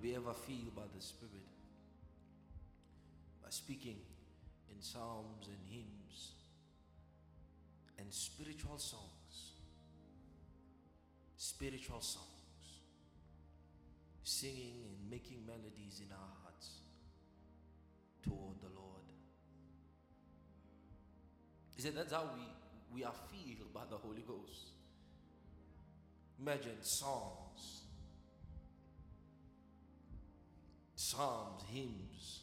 be ever filled by the Spirit by speaking in psalms and hymns and spiritual songs. Spiritual songs. Singing and making melodies in our hearts toward the Lord. He said that's how we, we are filled by the Holy Ghost. Imagine songs, psalms, hymns.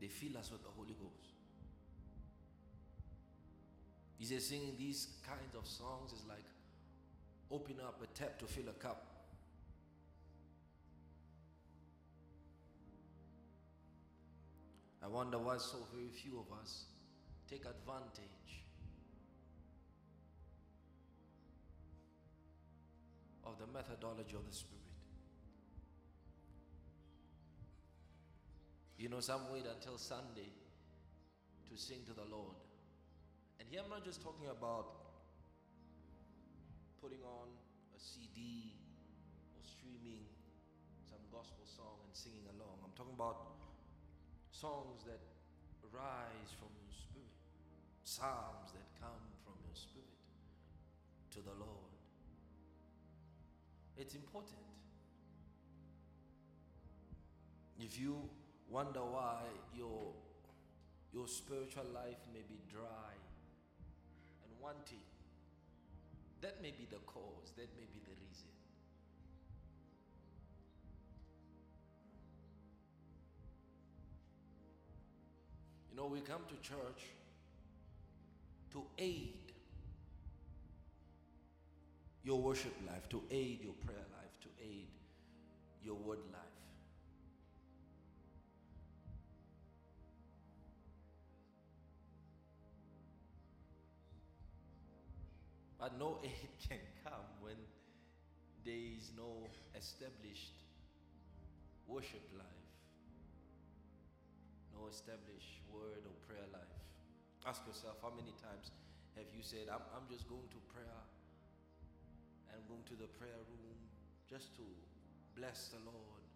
They fill us with the Holy Ghost. He says singing these kinds of songs is like opening up a tap to fill a cup. I wonder why so very few of us take advantage of the methodology of the Spirit. You know, some wait until Sunday to sing to the Lord. And here I'm not just talking about putting on a CD or streaming some gospel song and singing along. I'm talking about songs that rise from your spirit, psalms that come from your spirit to the Lord. It's important. If you wonder why your, your spiritual life may be dry and wanting, that may be the cause, that may be the reason. You know, we come to church to aid your worship life, to aid your prayer life, to aid your word life. But no aid can come when there is no established worship life, no established word or prayer life. Ask yourself how many times have you said, I'm, I'm just going to prayer and going to the prayer room just to bless the Lord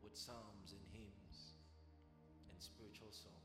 with psalms and hymns and spiritual songs.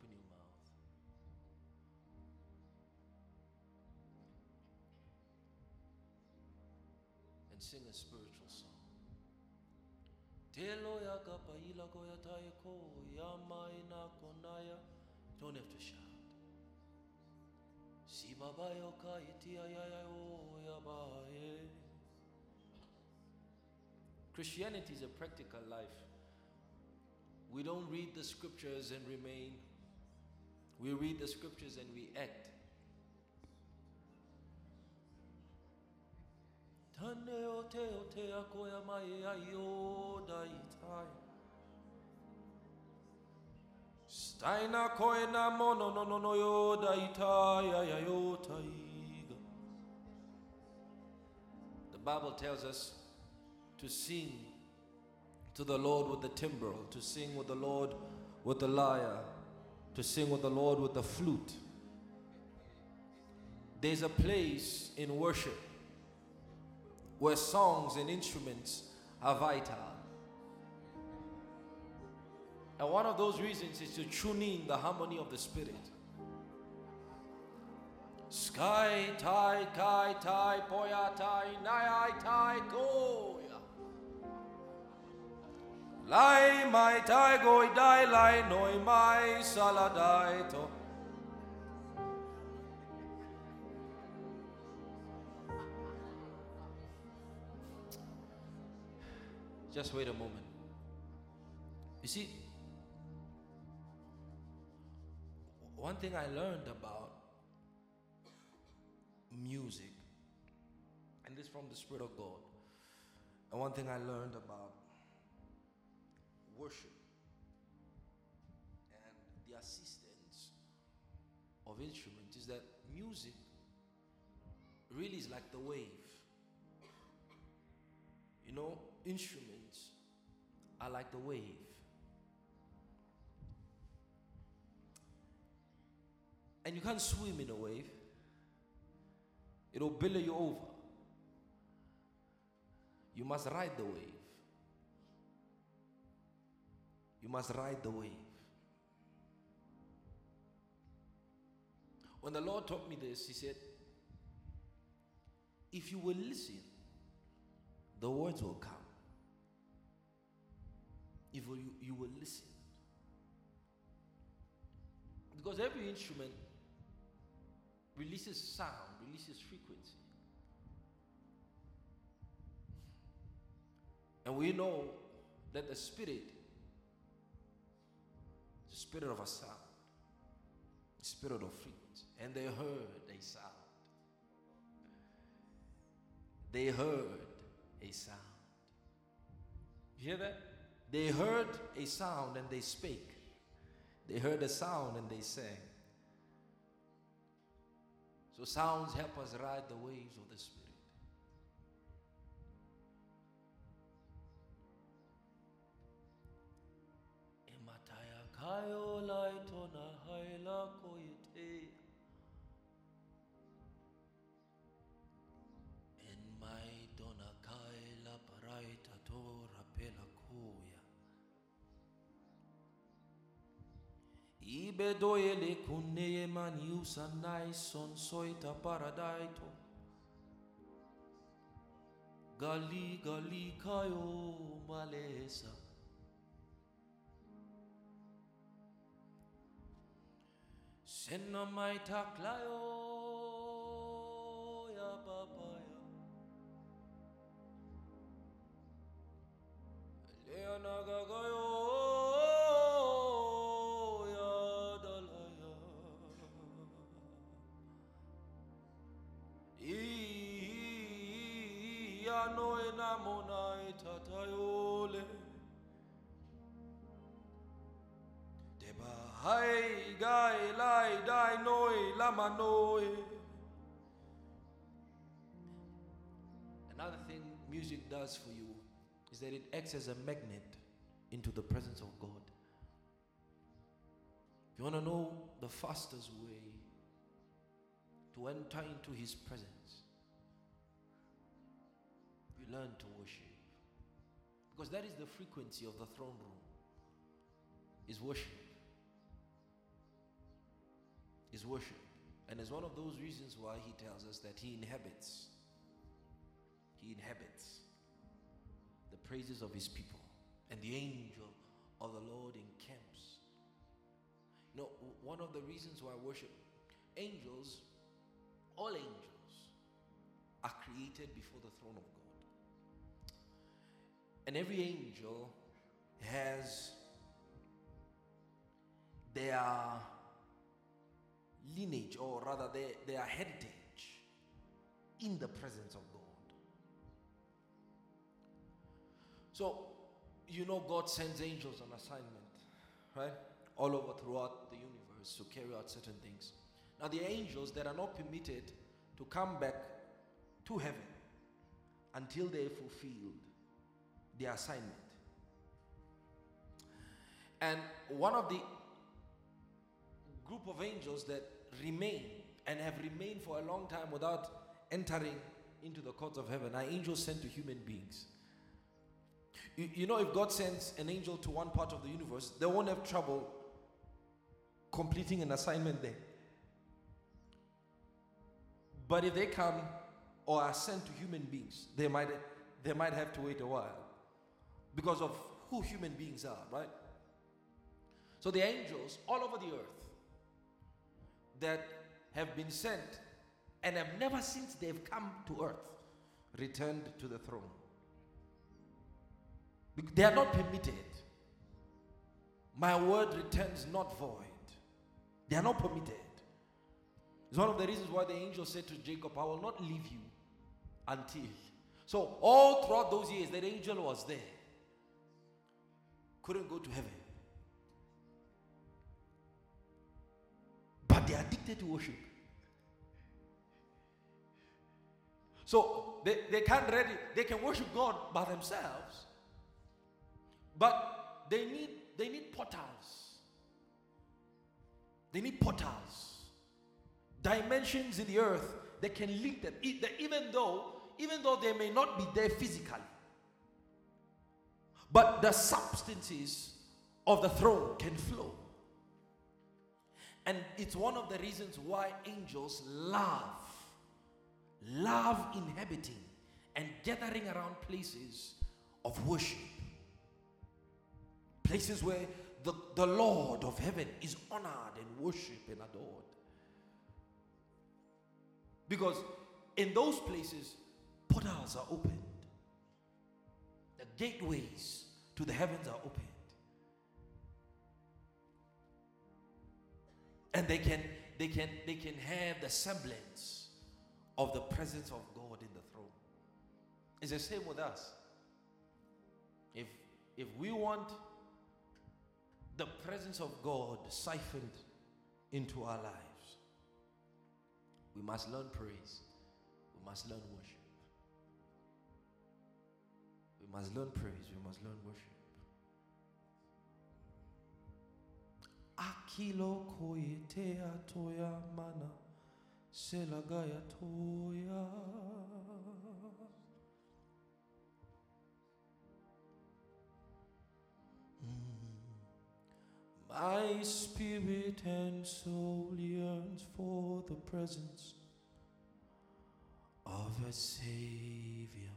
And sing a spiritual song. Don't have to shout. Christianity is a practical life. We don't read the scriptures and remain. We read the scriptures and we act. Tane o te o te ya mai ai o koe na mono no no no dai tai ai ai o. The Bible tells us to sing to the Lord with the timbrel, to sing with the Lord with the lyre, to sing with the Lord with the flute. There's a place in worship where songs and instruments are vital. And one of those reasons is to tune in the harmony of the Spirit. Sky, tai, kai, tai, poya, tai, nai, tai, goya. Lai, mai, tai, goi, dai, lai, noi, mai, saladai, to. Just wait a moment. You see, one thing I learned about music, and this from the Spirit of God, and one thing I learned about worship and the assistance of instruments is that music really is like the wave. You know, instruments are like the wave. And you can't swim in a wave, it'll billow you over. You must ride the wave. You must ride the wave. When the Lord taught me this, He said, If you will listen, the words will come. If you, you will listen. Because every instrument releases sound, releases frequency. And we know that the spirit, the spirit of a sound, the spirit of frequency. And they heard a sound. They heard a sound. You hear that? They heard a sound and they spake. They heard a sound and they sang. So sounds help us ride the waves of the Spirit. Emataya kayo Ibe doyele kuneye maniusa naison soita paradaito. Gali gali kayo malesa. Senna mai taklayo ya papaya. Leona Deba hai gai lai dai noi lama noi. Another thing music does for you is that it acts as a magnet into the presence of God. If you want to know the fastest way to enter into His presence, learn to worship. Because that is the frequency of the throne room, is worship. Is worship. And it's one of those reasons why He tells us that He inhabits. He inhabits the praises of His people. And the angel of the Lord encamps. You know, one of the reasons why worship, angels, all angels, are created before the throne of God. And every angel has their lineage, or rather their, their heritage, in the presence of God. So, you know, God sends angels on assignment, right? All over throughout the universe to carry out certain things. Now, the angels that are not permitted to come back to heaven until they're fulfilled their assignment. And one of the group of angels that remain and have remained for a long time without entering into the courts of heaven are angels sent to human beings. You, you know, if God sends an angel to one part of the universe, they won't have trouble completing an assignment there. But if they come or are sent to human beings, they might, they might have to wait a while because of who human beings are, right? So the angels all over the earth that have been sent and have never since they've come to earth returned to the throne. They are not permitted. My word returns not void. They are not permitted. It's one of the reasons why the angel said to Jacob, I will not leave you until. So, all throughout those years, that angel was there. Couldn't go to heaven. But they are addicted to worship. So they, they can't ready, they can worship God by themselves. But they need they need portals. They need portals. Dimensions in the earth that can link them. Even though, even though they may not be there physically. But the substances of the throne can flow. And it's one of the reasons why angels love, love inhabiting and gathering around places of worship. Places where the, the Lord of heaven is honored and worshiped and adored. Because in those places, portals are the gateways to the heavens are opened. And they can they can they can have the semblance of the presence of God in the throne. It's the same with us. If if we want the presence of God siphoned into our lives, we must learn praise. We must learn worship. Must learn praise. We must learn worship. Akilo toya mana selagaya toya. My spirit and soul yearns for the presence of a Savior.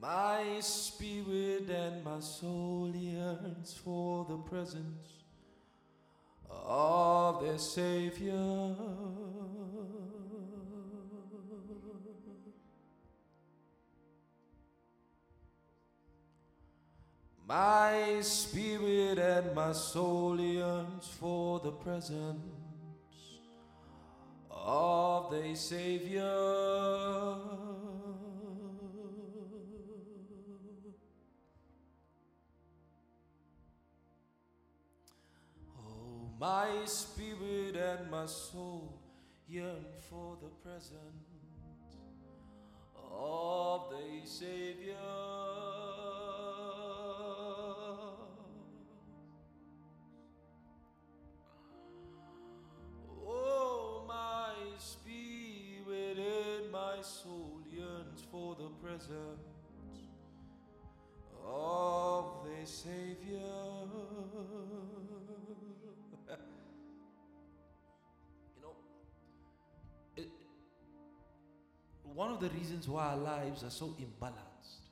My spirit and my soul yearns for the presence of the Savior. My spirit and my soul yearns for the presence of the Savior. My spirit and my soul yearn for the presence of the Savior. Oh, my spirit and my soul yearns for the presence of the Savior. you know, it, one of the reasons why our lives are so imbalanced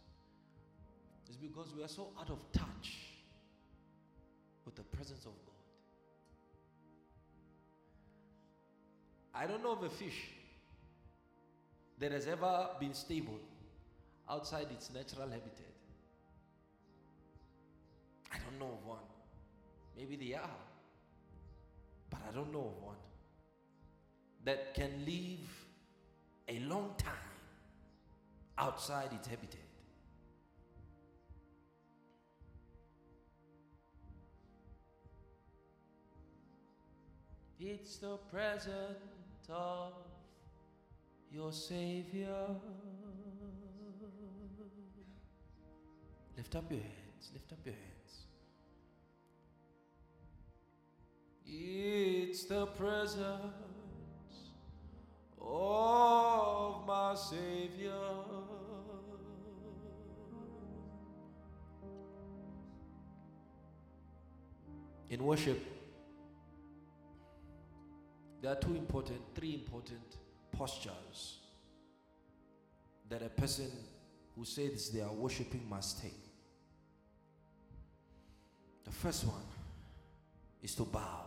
is because we are so out of touch with the presence of God. I don't know of a fish that has ever been stable outside its natural habitat. I don't know of one. Maybe they are, but I don't know of one that can live a long time outside its habitat. It's the presence of your Savior. Lift up your hands. Lift up your hands. It's the presence of my Savior. In worship, there are two important, three important postures that a person who says they are worshiping must take. The first one is to bow,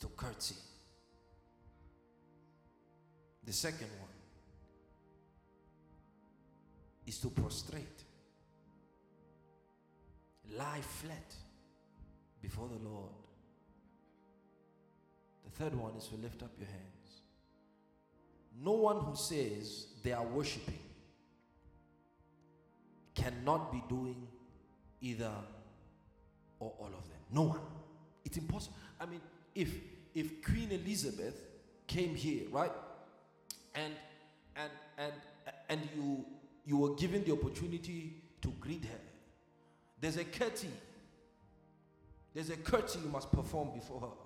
to curtsy. The second one is to prostrate, lie flat before the Lord. The third one is to lift up your hands. No one who says they are worshiping cannot be doing either or all of them. No one. It's impossible. I mean, if if Queen Elizabeth came here, right? And and and and you you were given the opportunity to greet her. There's a curtsy. There's a curtsy you must perform before her.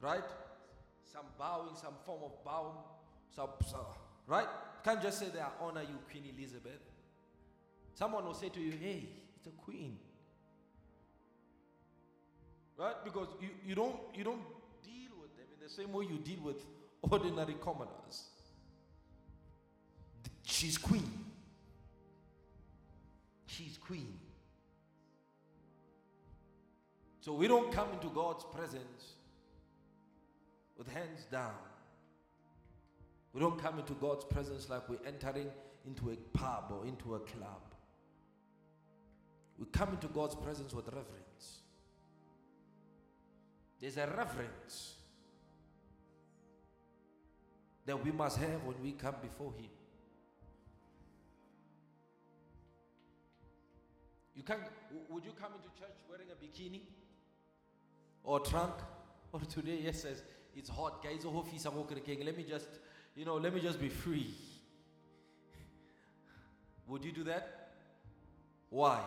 Right? Some bowing, some form of bow, some, right? Can't just say that I honor you, Queen Elizabeth. Someone will say to you, hey, it's a queen. Right? Because you, you don't you don't deal with them in the same way you deal with ordinary commoners. She's queen. She's queen. So we don't come into God's presence with hands down. We don't come into God's presence like we're entering into a pub or into a club. We come into God's presence with reverence. There's a reverence that we must have when we come before Him. You can would you come into church wearing a bikini or trunk? Or today, yes, says it's hot, guys. Oh, let me just, you know, let me just be free. Would you do that? Why?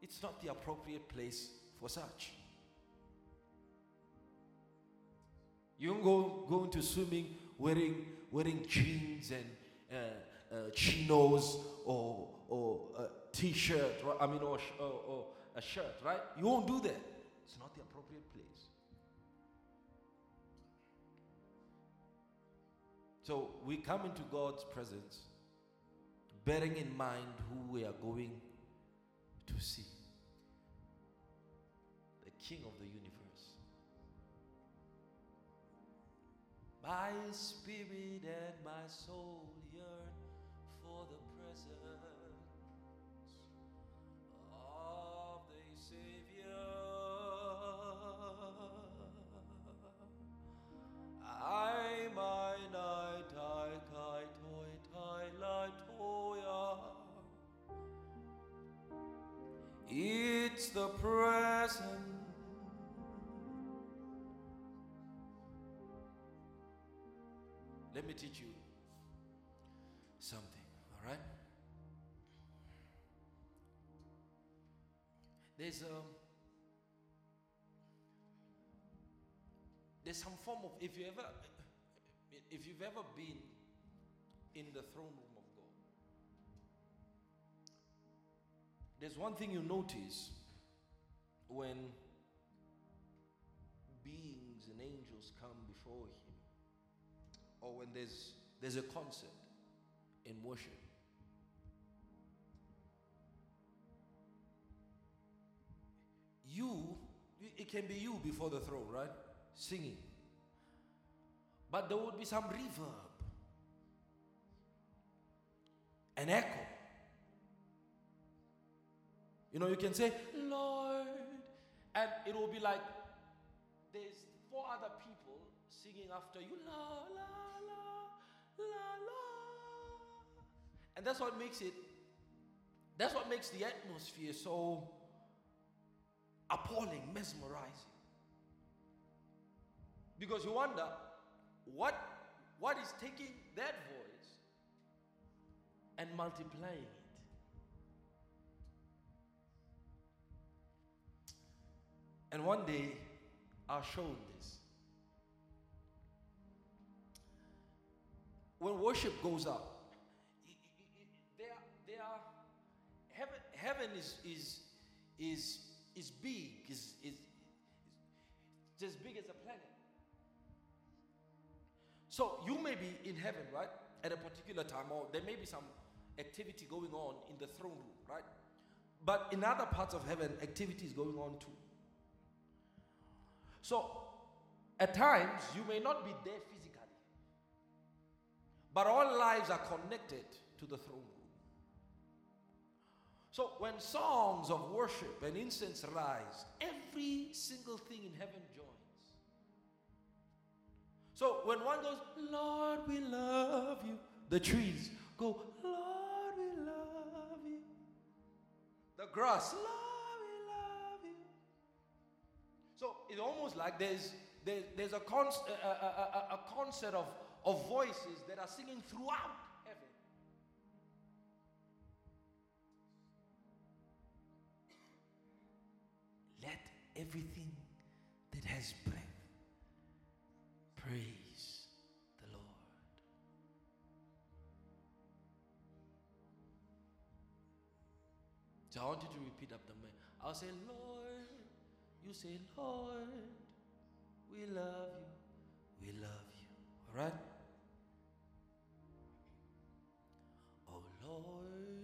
It's not the appropriate place for such. You don't go, go into swimming wearing, wearing jeans and uh, uh, chinos or, or a t-shirt, I mean, or, or, or a shirt, right? You won't do that. It's not the appropriate place. So we come into God's presence bearing in mind who we are going to see the King of the My spirit and my soul yearn for the presence of the Savior. I my night I kai toi tai la toya. It's the presence Let me teach you something, all right? There's a um, there's some form of if you ever if you've ever been in the throne room of God, there's one thing you notice when beings and angels come before Him or when there's there's a concert in worship. You, it can be you before the throne, right? Singing. But there would be some reverb, an echo. You know, you can say, Lord, and it will be like there's four other people singing after you, la, la, la, la. And that's what makes it, that's what makes the atmosphere so appalling, mesmerizing. Because you wonder what, what is taking that voice and multiplying it. And one day, I'll show this. When worship goes up, there, there, heaven, heaven is, is, is, is big, is, is, is as big as a planet. So you may be in heaven, right, at a particular time, or there may be some activity going on in the throne room, right? But in other parts of heaven, activity is going on too. So at times, you may not be there but all lives are connected to the throne room. So when songs of worship and incense rise, every single thing in heaven joins. So when one goes, Lord, we love you, the trees go, Lord, we love you. The grass, Lord, we love you. So it's almost like there's, there's, there's a, con- a, a, a, a concert of, of voices that are singing throughout heaven. Let everything that has breath. Praise the Lord. So I want you to repeat up the man. I'll say, Lord. You say, Lord, we love you. We love you. All right? Oh,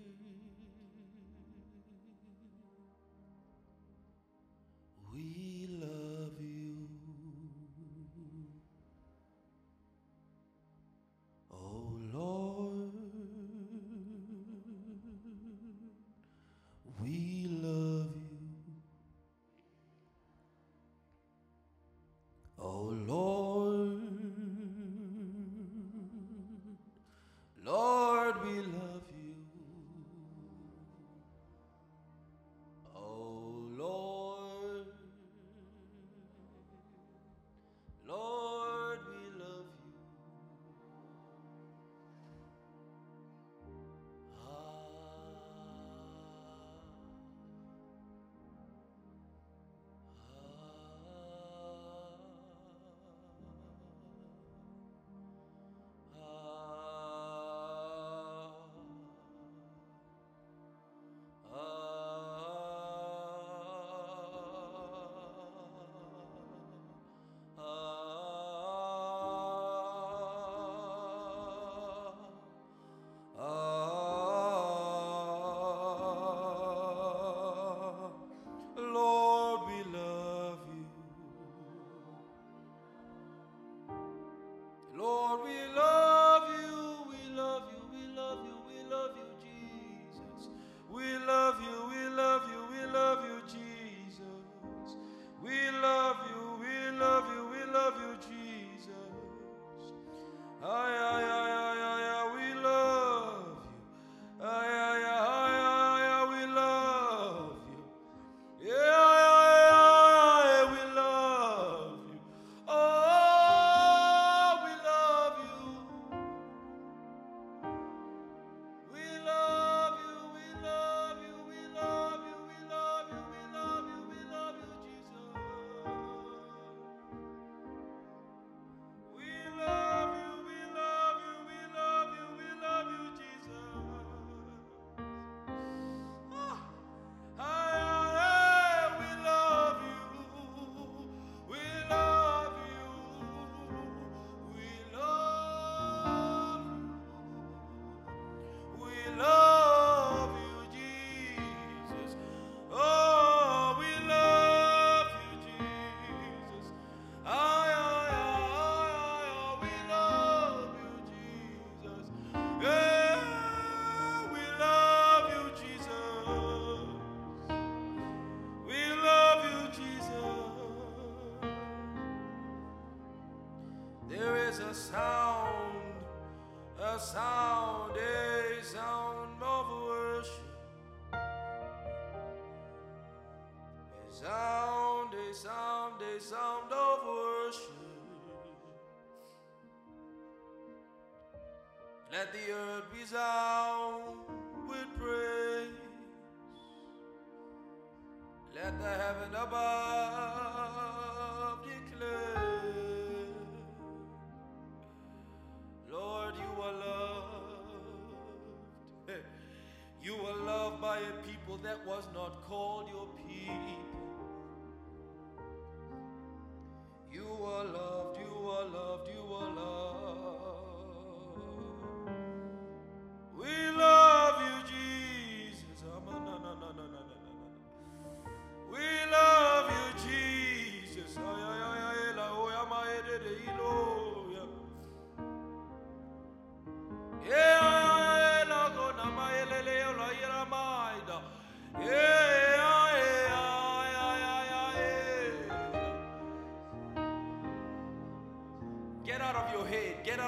heaven above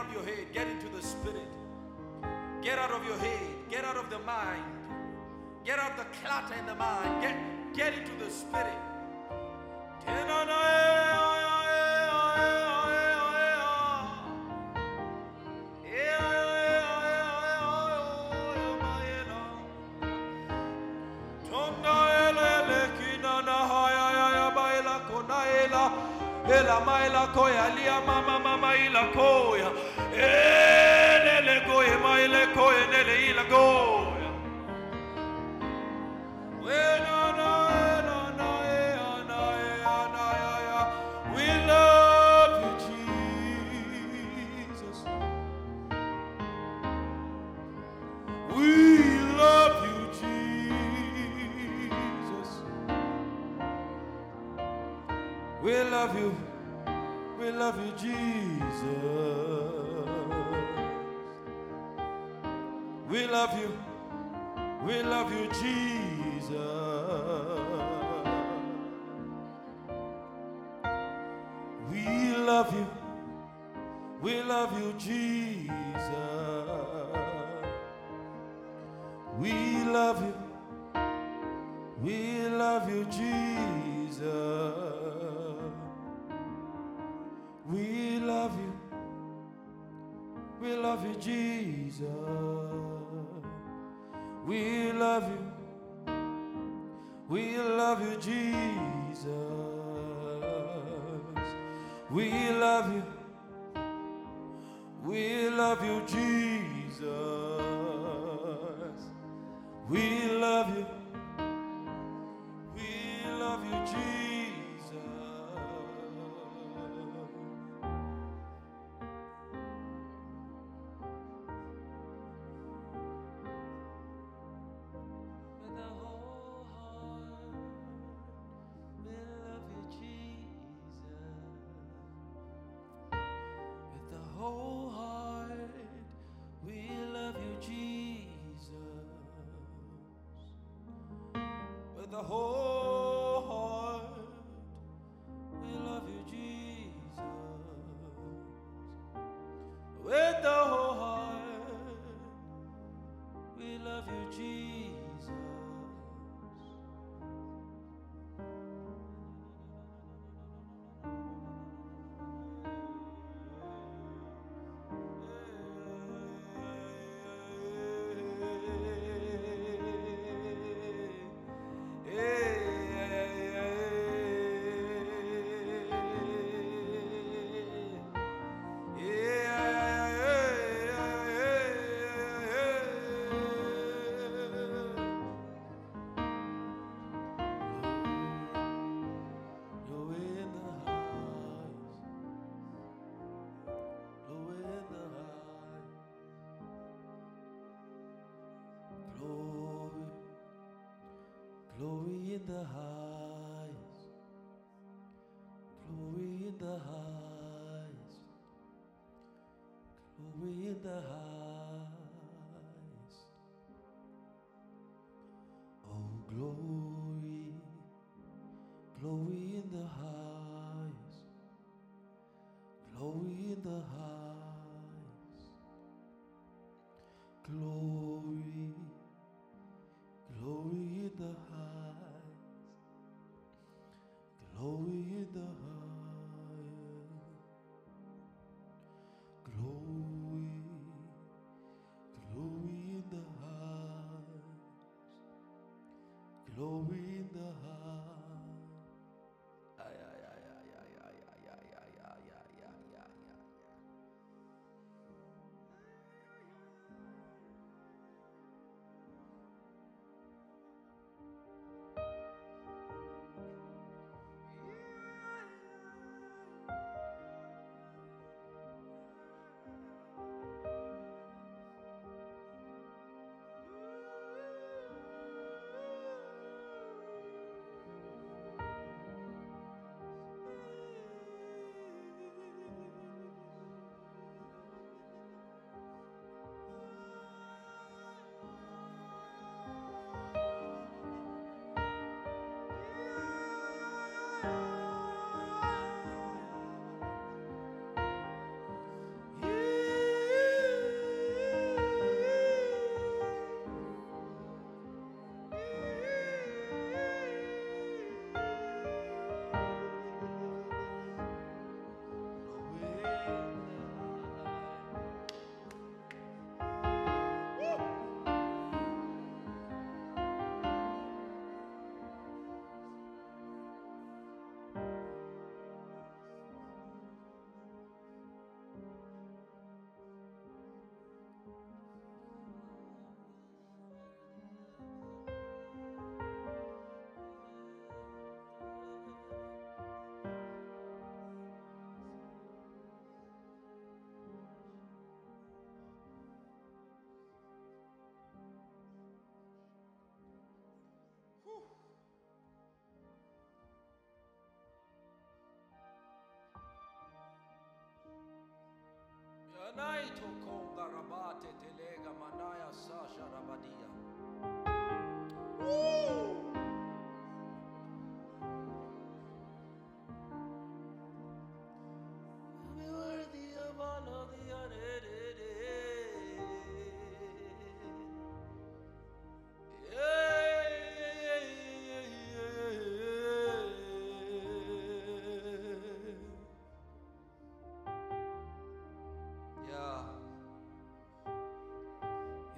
out of your head, get into the spirit. Get out of your head, get out of the mind, get out the clutter in the mind, get, get into the spirit. Ela mama mama ila ko love you. We love you, Jesus. We love you. We love you, Jesus. We love you. We love you, Jesus. We love you. We love you, Jesus. We love you. We love you, Jesus. We love you. the heart. glow in the heart. Rabate Telega Manaya Sasha Rabadi.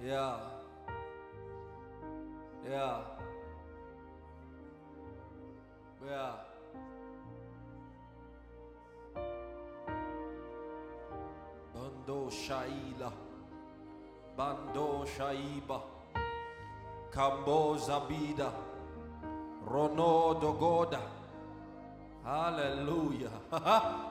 Yeah. Yeah. Yeah. Bando Shaila. Bando Shaiba. Kambo Zabida. Rono Dogoda. Hallelujah.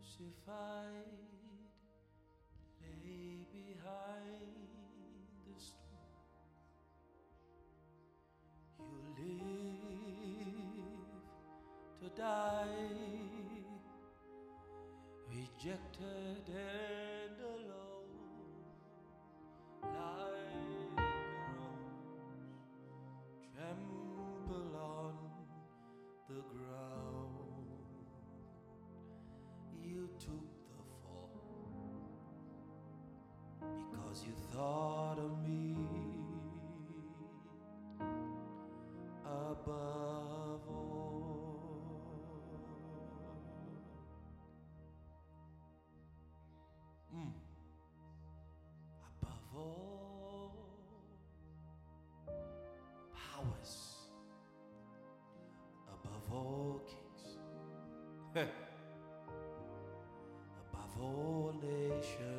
crucified, lay behind the stone. You live to die, rejected thought of me above all. Mm. Above all powers, above all kings, above all nations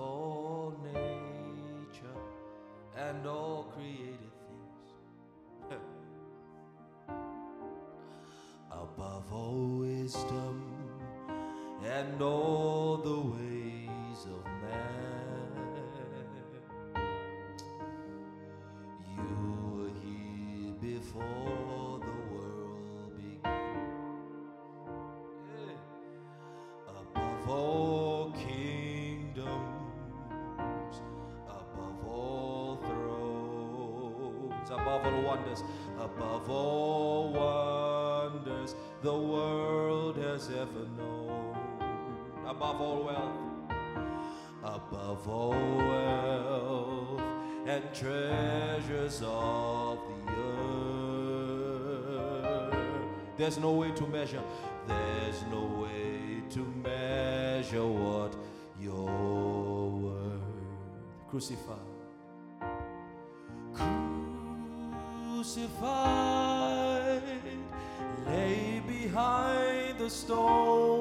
all nature and all created things, above all wisdom and all wonders, above all wonders the world has ever known, above all wealth above all wealth and treasures of the earth. There's no way to measure, there's no way to measure what your worth. Crucified. Crucified, lay behind the stone.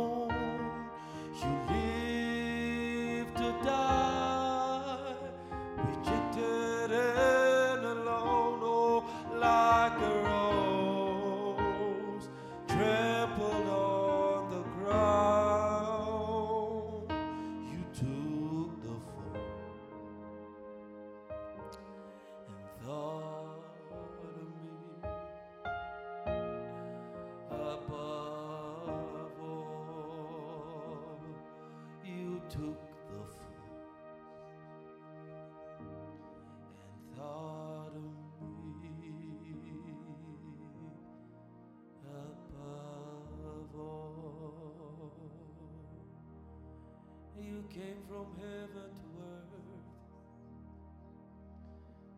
Came from heaven to earth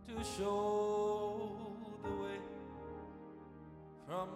to show the way from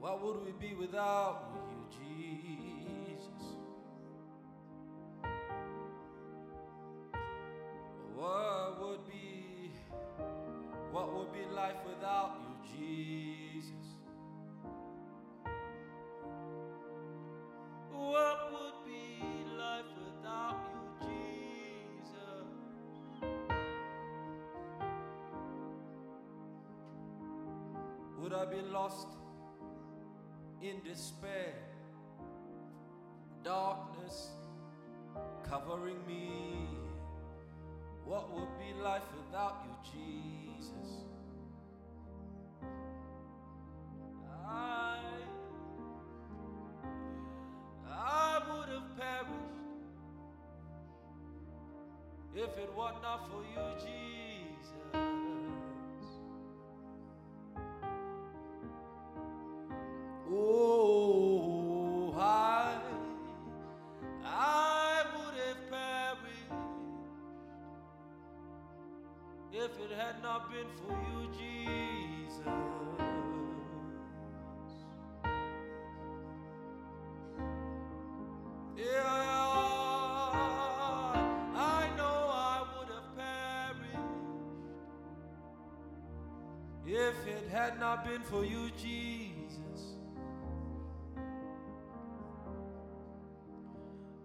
What would we be without you, Jesus? What would be what would be life without you, Jesus? What would be life without you, Jesus? Would I be lost in despair? Darkness covering me. What would be life without you, Jesus? I, I would have perished if it were not for you, Jesus. If it had not been for you, Jesus.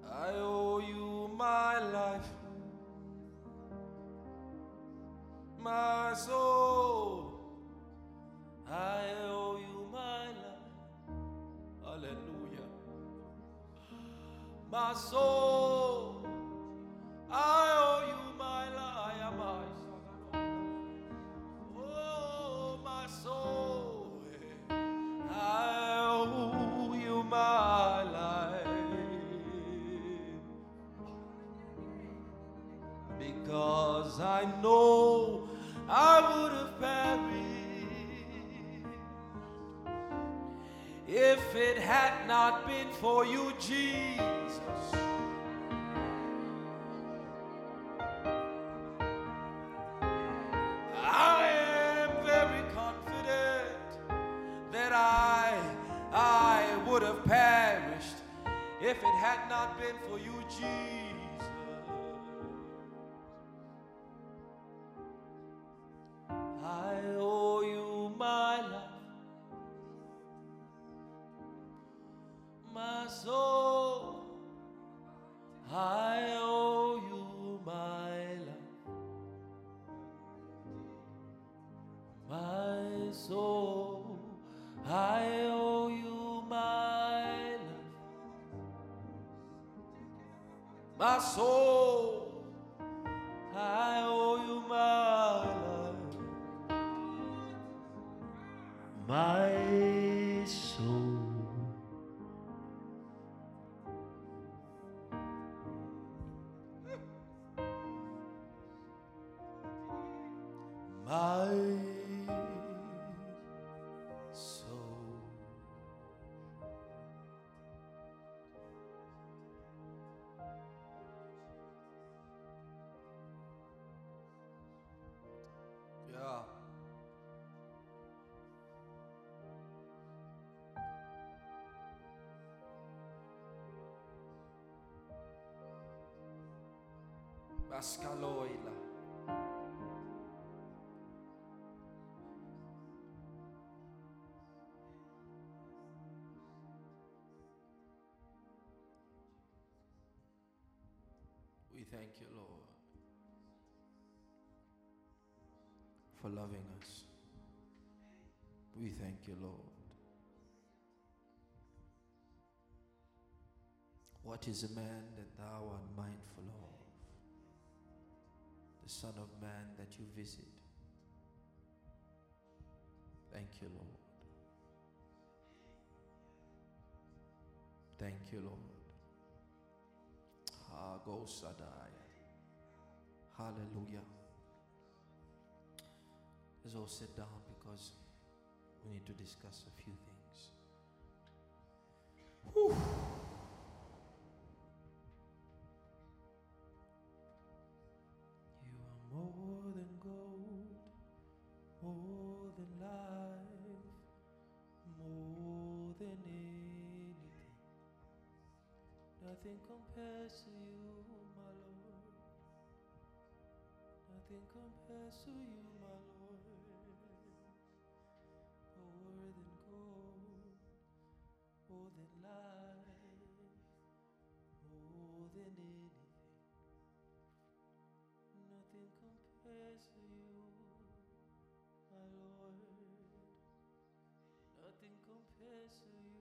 I owe you my life, my soul. I owe you my life. Hallelujah. My soul. My soul. I owe you my life, my thank you, Lord, for loving us. We thank you, Lord. What is a man that thou art mindful of? The Son of Man that you visit. Thank you, Lord. Thank you, Lord. Hagosadaya. Hallelujah. Let's all sit down because we need to discuss a few things. Whew. Nothing compares to Nothing compares to you, my Lord. More than gold, more than life, more than anything. Nothing compares to you, my Lord. Nothing compares to you.